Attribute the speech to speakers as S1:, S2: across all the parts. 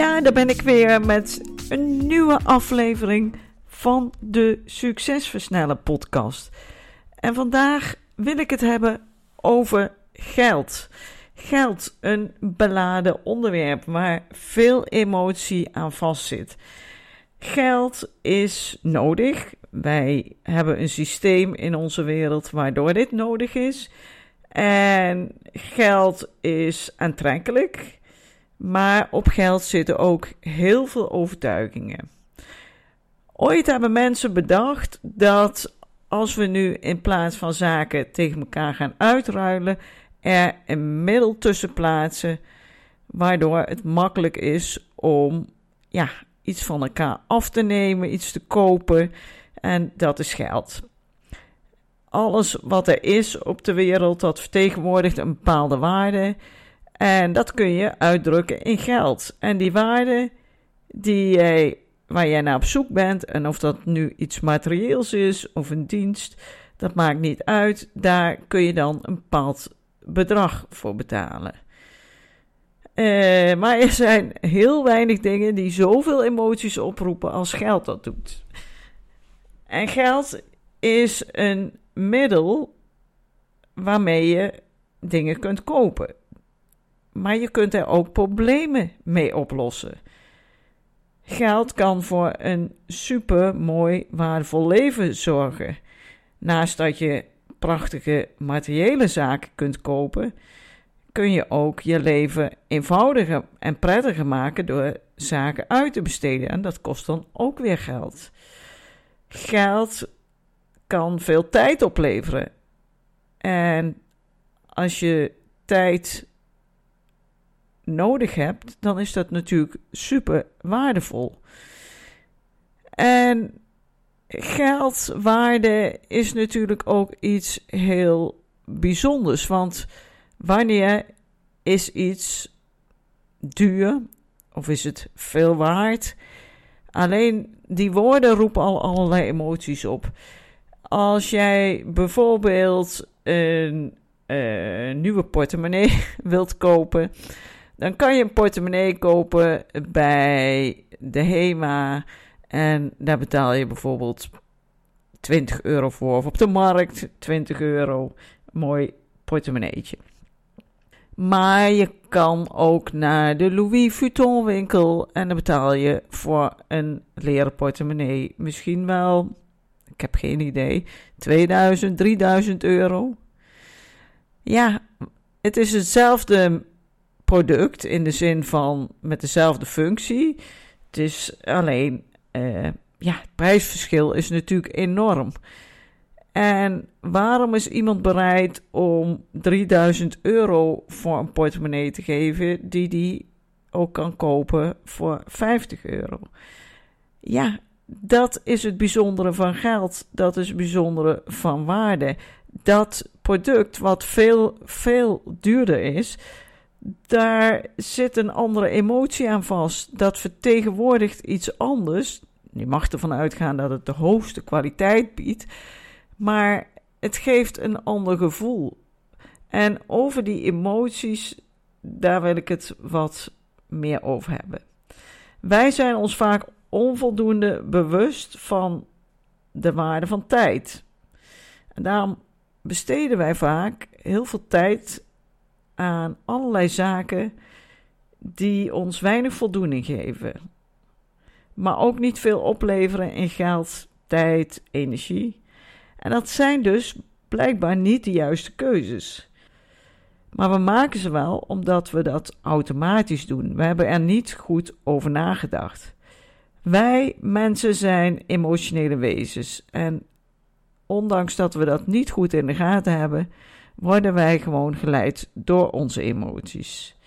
S1: Ja, daar ben ik weer met een nieuwe aflevering van de Succesversnellen podcast. En vandaag wil ik het hebben over geld. Geld, een beladen onderwerp waar veel emotie aan vastzit. Geld is nodig. Wij hebben een systeem in onze wereld waardoor dit nodig is. En geld is aantrekkelijk. Maar op geld zitten ook heel veel overtuigingen. Ooit hebben mensen bedacht dat als we nu in plaats van zaken tegen elkaar gaan uitruilen, er een middel tussen plaatsen, waardoor het makkelijk is om ja, iets van elkaar af te nemen, iets te kopen, en dat is geld. Alles wat er is op de wereld, dat vertegenwoordigt een bepaalde waarde. En dat kun je uitdrukken in geld. En die waarde die jij, waar jij naar op zoek bent, en of dat nu iets materieels is of een dienst, dat maakt niet uit. Daar kun je dan een bepaald bedrag voor betalen. Uh, maar er zijn heel weinig dingen die zoveel emoties oproepen als geld dat doet. En geld is een middel waarmee je dingen kunt kopen maar je kunt er ook problemen mee oplossen. Geld kan voor een super mooi, waardevol leven zorgen. Naast dat je prachtige materiële zaken kunt kopen, kun je ook je leven eenvoudiger en prettiger maken door zaken uit te besteden. En dat kost dan ook weer geld. Geld kan veel tijd opleveren. En als je tijd nodig hebt, dan is dat natuurlijk super waardevol. En geldwaarde is natuurlijk ook iets heel bijzonders. Want wanneer is iets duur of is het veel waard? Alleen die woorden roepen al allerlei emoties op. Als jij bijvoorbeeld een uh, nieuwe portemonnee wilt kopen, dan kan je een portemonnee kopen bij de HEMA. En daar betaal je bijvoorbeeld 20 euro voor. Of op de markt 20 euro. Mooi portemonneetje. Maar je kan ook naar de Louis Vuitton winkel. En dan betaal je voor een leren portemonnee misschien wel, ik heb geen idee, 2000, 3000 euro. Ja, het is hetzelfde product in de zin van met dezelfde functie. Het is alleen, uh, ja, het prijsverschil is natuurlijk enorm. En waarom is iemand bereid om 3000 euro voor een portemonnee te geven die die ook kan kopen voor 50 euro? Ja, dat is het bijzondere van geld. Dat is het bijzondere van waarde. Dat product, wat veel, veel duurder is, daar zit een andere emotie aan vast. Dat vertegenwoordigt iets anders. Je mag ervan uitgaan dat het de hoogste kwaliteit biedt, maar het geeft een ander gevoel. En over die emoties, daar wil ik het wat meer over hebben. Wij zijn ons vaak onvoldoende bewust van de waarde van tijd. En daarom besteden wij vaak heel veel tijd aan allerlei zaken die ons weinig voldoening geven, maar ook niet veel opleveren in geld, tijd, energie. En dat zijn dus blijkbaar niet de juiste keuzes. Maar we maken ze wel omdat we dat automatisch doen. We hebben er niet goed over nagedacht. Wij mensen zijn emotionele wezens en ondanks dat we dat niet goed in de gaten hebben, worden wij gewoon geleid door onze emoties.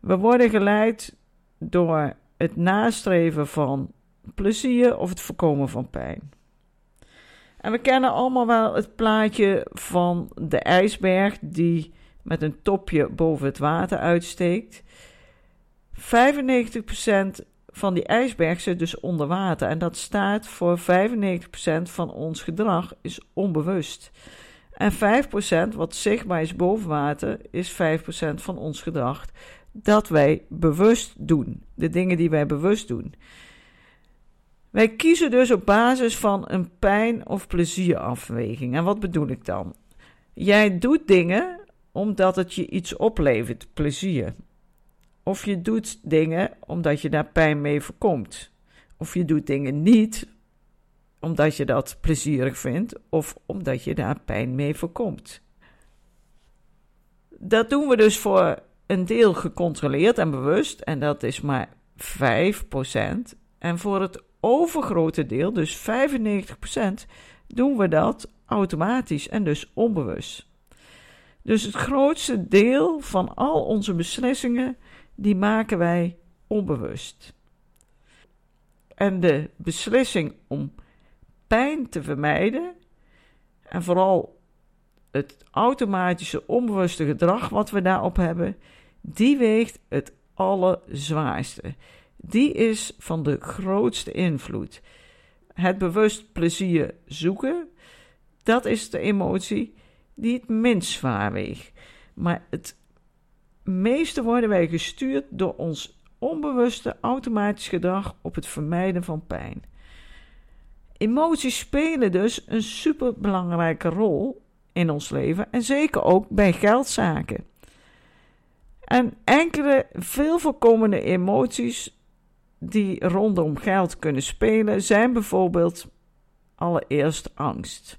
S1: We worden geleid door het nastreven van plezier of het voorkomen van pijn. En we kennen allemaal wel het plaatje van de ijsberg die met een topje boven het water uitsteekt. 95% van die ijsberg zit dus onder water. En dat staat voor 95% van ons gedrag is onbewust. En 5% wat zichtbaar is boven water, is 5% van ons gedrag dat wij bewust doen. De dingen die wij bewust doen. Wij kiezen dus op basis van een pijn- of plezierafweging. En wat bedoel ik dan? Jij doet dingen omdat het je iets oplevert, plezier. Of je doet dingen omdat je daar pijn mee voorkomt. Of je doet dingen niet omdat je dat plezierig vindt of omdat je daar pijn mee voorkomt. Dat doen we dus voor een deel gecontroleerd en bewust, en dat is maar 5%. En voor het overgrote deel, dus 95%, doen we dat automatisch en dus onbewust. Dus het grootste deel van al onze beslissingen, die maken wij onbewust. En de beslissing om pijn te vermijden, en vooral het automatische onbewuste gedrag wat we daarop hebben, die weegt het allerzwaarste. Die is van de grootste invloed. Het bewust plezier zoeken, dat is de emotie die het minst zwaar weegt. Maar het meeste worden wij gestuurd door ons onbewuste automatisch gedrag op het vermijden van pijn. Emoties spelen dus een superbelangrijke rol in ons leven en zeker ook bij geldzaken. En enkele veel voorkomende emoties die rondom geld kunnen spelen zijn bijvoorbeeld allereerst angst.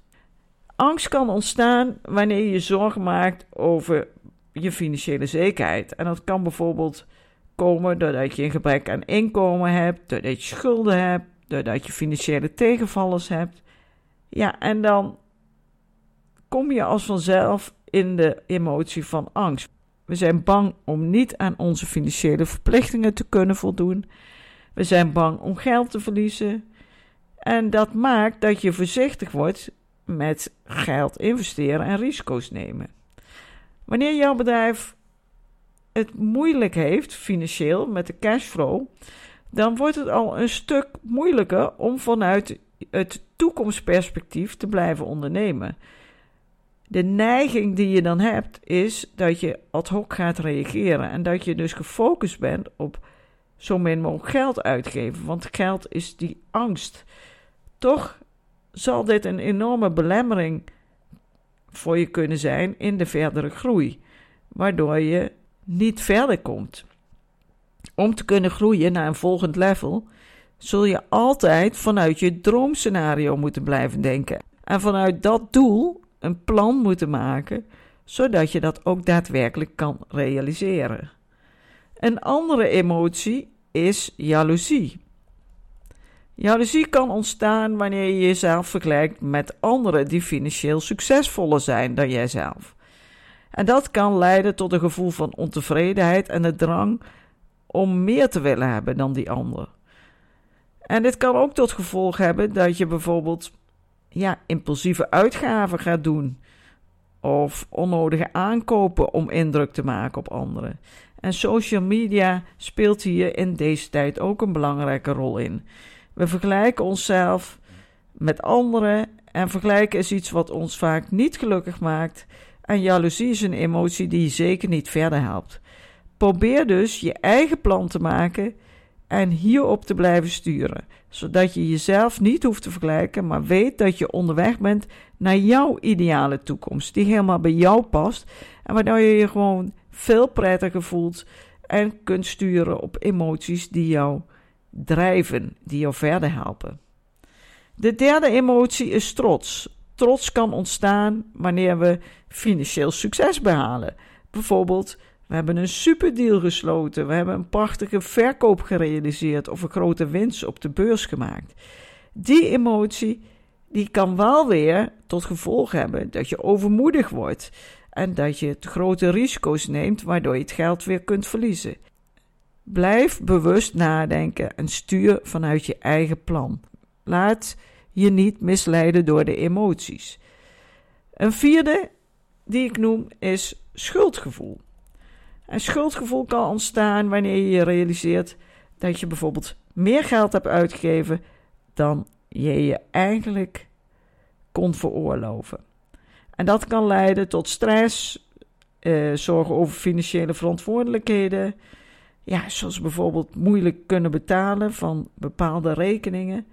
S1: Angst kan ontstaan wanneer je zorgen maakt over je financiële zekerheid. En dat kan bijvoorbeeld komen doordat je een gebrek aan inkomen hebt, doordat je schulden hebt, doordat je financiële tegenvallers hebt. Ja, en dan kom je als vanzelf in de emotie van angst. We zijn bang om niet aan onze financiële verplichtingen te kunnen voldoen. We zijn bang om geld te verliezen. En dat maakt dat je voorzichtig wordt met geld investeren en risico's nemen. Wanneer jouw bedrijf het moeilijk heeft financieel met de cashflow, dan wordt het al een stuk moeilijker om vanuit het toekomstperspectief te blijven ondernemen. De neiging die je dan hebt is dat je ad hoc gaat reageren en dat je dus gefocust bent op zo min mogelijk geld uitgeven, want geld is die angst. Toch zal dit een enorme belemmering voor je kunnen zijn in de verdere groei, waardoor je niet verder komt. Om te kunnen groeien naar een volgend level, zul je altijd vanuit je droomscenario moeten blijven denken. En vanuit dat doel een plan moeten maken, zodat je dat ook daadwerkelijk kan realiseren. Een andere emotie is jaloezie. Jaloezie kan ontstaan wanneer je jezelf vergelijkt met anderen die financieel succesvoller zijn dan jijzelf. En dat kan leiden tot een gevoel van ontevredenheid en de drang om meer te willen hebben dan die ander. En dit kan ook tot gevolg hebben dat je bijvoorbeeld ja, impulsieve uitgaven gaat doen. Of onnodige aankopen om indruk te maken op anderen. En social media speelt hier in deze tijd ook een belangrijke rol in. We vergelijken onszelf met anderen en vergelijken is iets wat ons vaak niet gelukkig maakt. En jaloezie is een emotie die je zeker niet verder helpt. Probeer dus je eigen plan te maken en hierop te blijven sturen, zodat je jezelf niet hoeft te vergelijken, maar weet dat je onderweg bent naar jouw ideale toekomst, die helemaal bij jou past en waardoor je je gewoon veel prettiger voelt en kunt sturen op emoties die jou drijven, die jou verder helpen. De derde emotie is trots. Trots kan ontstaan wanneer we financieel succes behalen. Bijvoorbeeld we hebben een superdeal gesloten. We hebben een prachtige verkoop gerealiseerd of een grote winst op de beurs gemaakt. Die emotie die kan wel weer tot gevolg hebben dat je overmoedig wordt en dat je te grote risico's neemt, waardoor je het geld weer kunt verliezen. Blijf bewust nadenken en stuur vanuit je eigen plan. Laat je niet misleiden door de emoties. Een vierde die ik noem is schuldgevoel. En schuldgevoel kan ontstaan wanneer je je realiseert dat je bijvoorbeeld meer geld hebt uitgegeven dan je je eigenlijk kon veroorloven. En dat kan leiden tot stress, eh, zorgen over financiële verantwoordelijkheden. Ja, zoals bijvoorbeeld moeilijk kunnen betalen van bepaalde rekeningen.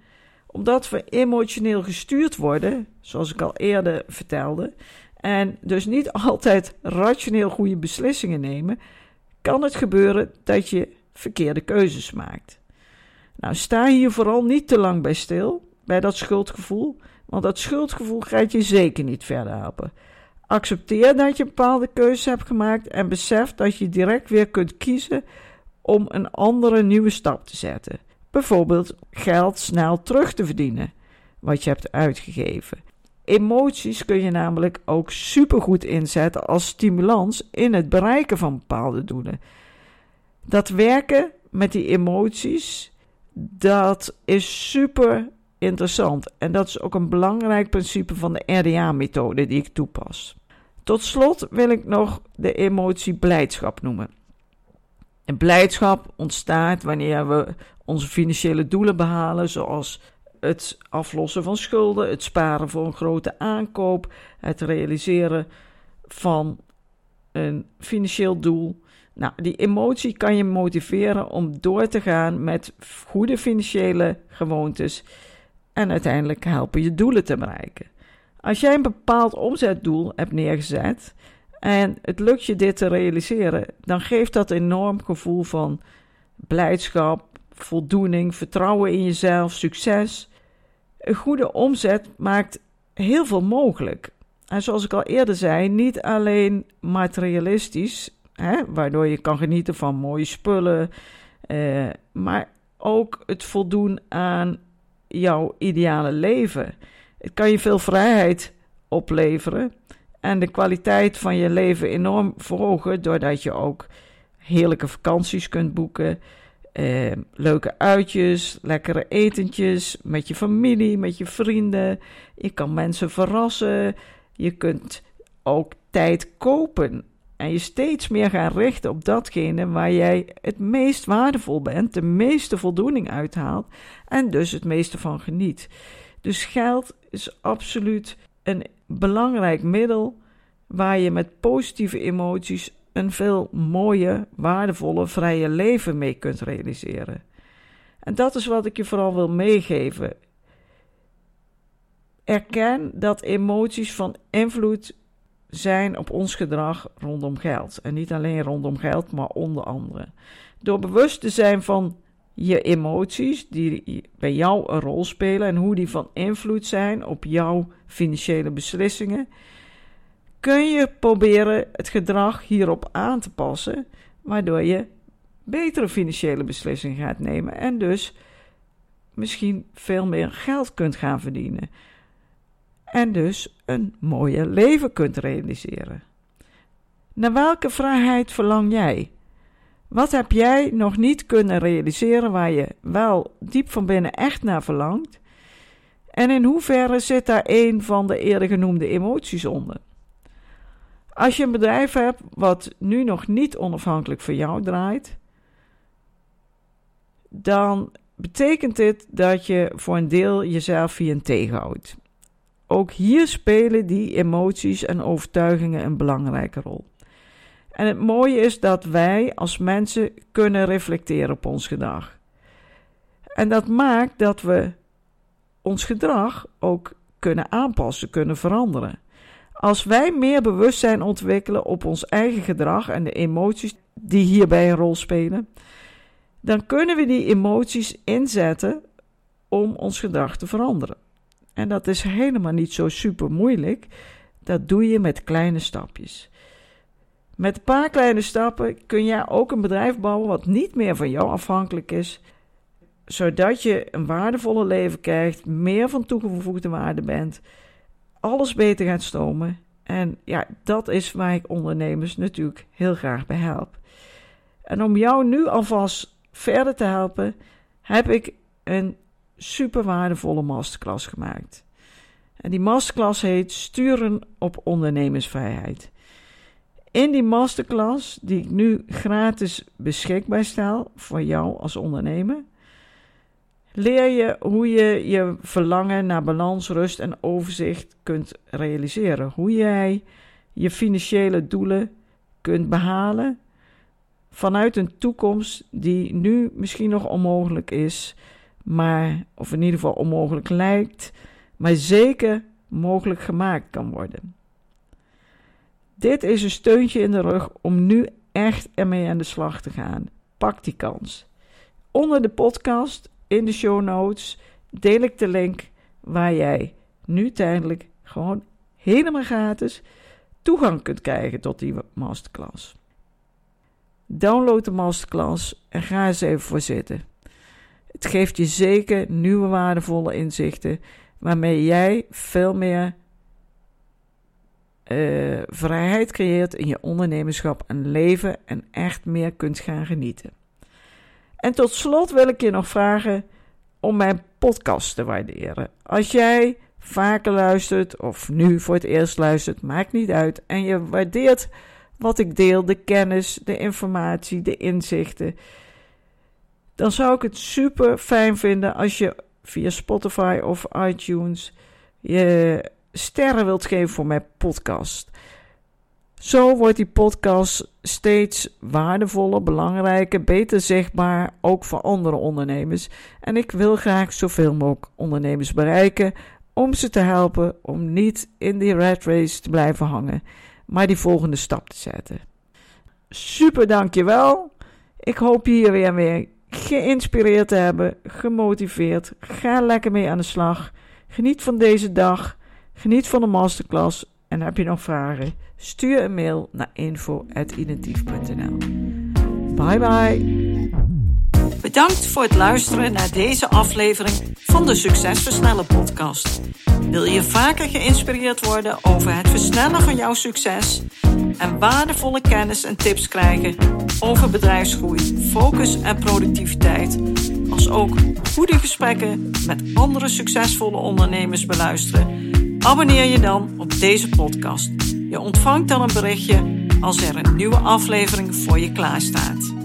S1: Omdat we emotioneel gestuurd worden, zoals ik al eerder vertelde, en dus niet altijd rationeel goede beslissingen nemen, kan het gebeuren dat je verkeerde keuzes maakt. Nou, sta hier vooral niet te lang bij stil, bij dat schuldgevoel, want dat schuldgevoel gaat je zeker niet verder helpen. Accepteer dat je bepaalde keuzes hebt gemaakt en besef dat je direct weer kunt kiezen om een andere nieuwe stap te zetten. Bijvoorbeeld geld snel terug te verdienen, wat je hebt uitgegeven. Emoties kun je namelijk ook supergoed inzetten als stimulans in het bereiken van bepaalde doelen. Dat werken met die emoties, dat is super interessant. En dat is ook een belangrijk principe van de RDA-methode die ik toepas. Tot slot wil ik nog de emotie blijdschap noemen. En blijdschap ontstaat wanneer we onze financiële doelen behalen, zoals het aflossen van schulden, het sparen voor een grote aankoop, het realiseren van een financieel doel. Nou, die emotie kan je motiveren om door te gaan met goede financiële gewoontes en uiteindelijk helpen je doelen te bereiken. Als jij een bepaald omzetdoel hebt neergezet en het lukt je dit te realiseren, dan geeft dat enorm gevoel van blijdschap, voldoening, vertrouwen in jezelf, succes. Een goede omzet maakt heel veel mogelijk. En zoals ik al eerder zei, niet alleen materialistisch, hè, waardoor je kan genieten van mooie spullen, eh, maar ook het voldoen aan jouw ideale leven. Het kan je veel vrijheid opleveren en de kwaliteit van je leven enorm verhogen, doordat je ook heerlijke vakanties kunt boeken, eh, leuke uitjes, lekkere etentjes met je familie, met je vrienden. Je kan mensen verrassen. Je kunt ook tijd kopen en je steeds meer gaan richten op datgene waar jij het meest waardevol bent, de meeste voldoening uithaalt en dus het meeste van geniet. Dus geld is absoluut een belangrijk middel waar je met positieve emoties een veel mooie, waardevolle, vrije leven mee kunt realiseren. En dat is wat ik je vooral wil meegeven. Erken dat emoties van invloed zijn op ons gedrag rondom geld. En niet alleen rondom geld, maar onder andere. Door bewust te zijn van je emoties die bij jou een rol spelen en hoe die van invloed zijn op jouw financiële beslissingen, kun je proberen het gedrag hierop aan te passen, waardoor je betere financiële beslissingen gaat nemen en dus misschien veel meer geld kunt gaan verdienen. En dus een mooier leven kunt realiseren. Naar welke vrijheid verlang jij? Wat heb jij nog niet kunnen realiseren waar je wel diep van binnen echt naar verlangt? En in hoeverre zit daar een van de eerder genoemde emoties onder? Als je een bedrijf hebt wat nu nog niet onafhankelijk voor jou draait, dan betekent dit dat je voor een deel jezelf hier tegenhoudt. Ook hier spelen die emoties en overtuigingen een belangrijke rol. En het mooie is dat wij als mensen kunnen reflecteren op ons gedrag. En dat maakt dat we ons gedrag ook kunnen aanpassen, kunnen veranderen. Als wij meer bewustzijn ontwikkelen op ons eigen gedrag en de emoties die hierbij een rol spelen, dan kunnen we die emoties inzetten om ons gedrag te veranderen. En dat is helemaal niet zo super moeilijk. Dat doe je met kleine stapjes. Met een paar kleine stappen kun je ook een bedrijf bouwen wat niet meer van jou afhankelijk is. zodat je een waardevolle leven krijgt, meer van toegevoegde waarde bent, alles beter gaat stromen. En ja, dat is waar ik ondernemers natuurlijk heel graag bij help. En om jou nu alvast verder te helpen, heb ik een super waardevolle masterclass gemaakt. En die masterclass heet Sturen op ondernemersvrijheid. In die masterclass, die ik nu gratis beschikbaar stel voor jou als ondernemer, leer je hoe je je verlangen naar balans, rust en overzicht kunt realiseren. Hoe jij je financiële doelen kunt behalen vanuit een toekomst die nu misschien nog onmogelijk is, maar of in ieder geval onmogelijk lijkt, maar zeker mogelijk gemaakt kan worden. Dit is een steuntje in de rug om nu echt ermee aan de slag te gaan. Pak die kans. Onder de podcast, in de show notes, deel ik de link waar jij nu tijdelijk gewoon helemaal gratis toegang kunt krijgen tot die masterclass. Download de masterclass en ga eens even voor zitten. Het geeft je zeker nieuwe waardevolle inzichten waarmee jij veel meer uh, vrijheid creëert in je ondernemerschap en leven en echt meer kunt gaan genieten. En tot slot wil ik je nog vragen om mijn podcast te waarderen. Als jij vaker luistert of nu voor het eerst luistert, maakt niet uit. En je waardeert wat ik deel, de kennis, de informatie, de inzichten. Dan zou ik het super fijn vinden als je via Spotify of iTunes je sterren wilt geven voor mijn podcast. Zo wordt die podcast steeds waardevoller, belangrijker, beter zichtbaar, ook voor andere ondernemers. En ik wil graag zoveel mogelijk ondernemers bereiken om ze te helpen om niet in die red race te blijven hangen, maar die volgende stap te zetten. Super dankjewel. Ik hoop je hier weer geïnspireerd te hebben, gemotiveerd. Ga lekker mee aan de slag. Geniet van deze dag. Geniet van de masterclass. En heb je nog vragen? Stuur een mail naar info.identief.nl. Bye bye. Bedankt voor het luisteren naar deze aflevering van de Succesversnellen podcast. Wil je vaker geïnspireerd worden over het versnellen van jouw succes en waardevolle kennis en tips krijgen over bedrijfsgroei, focus en productiviteit, als ook goede gesprekken met andere succesvolle ondernemers beluisteren? Abonneer je dan op deze podcast. Je ontvangt dan een berichtje als er een nieuwe aflevering voor je klaarstaat.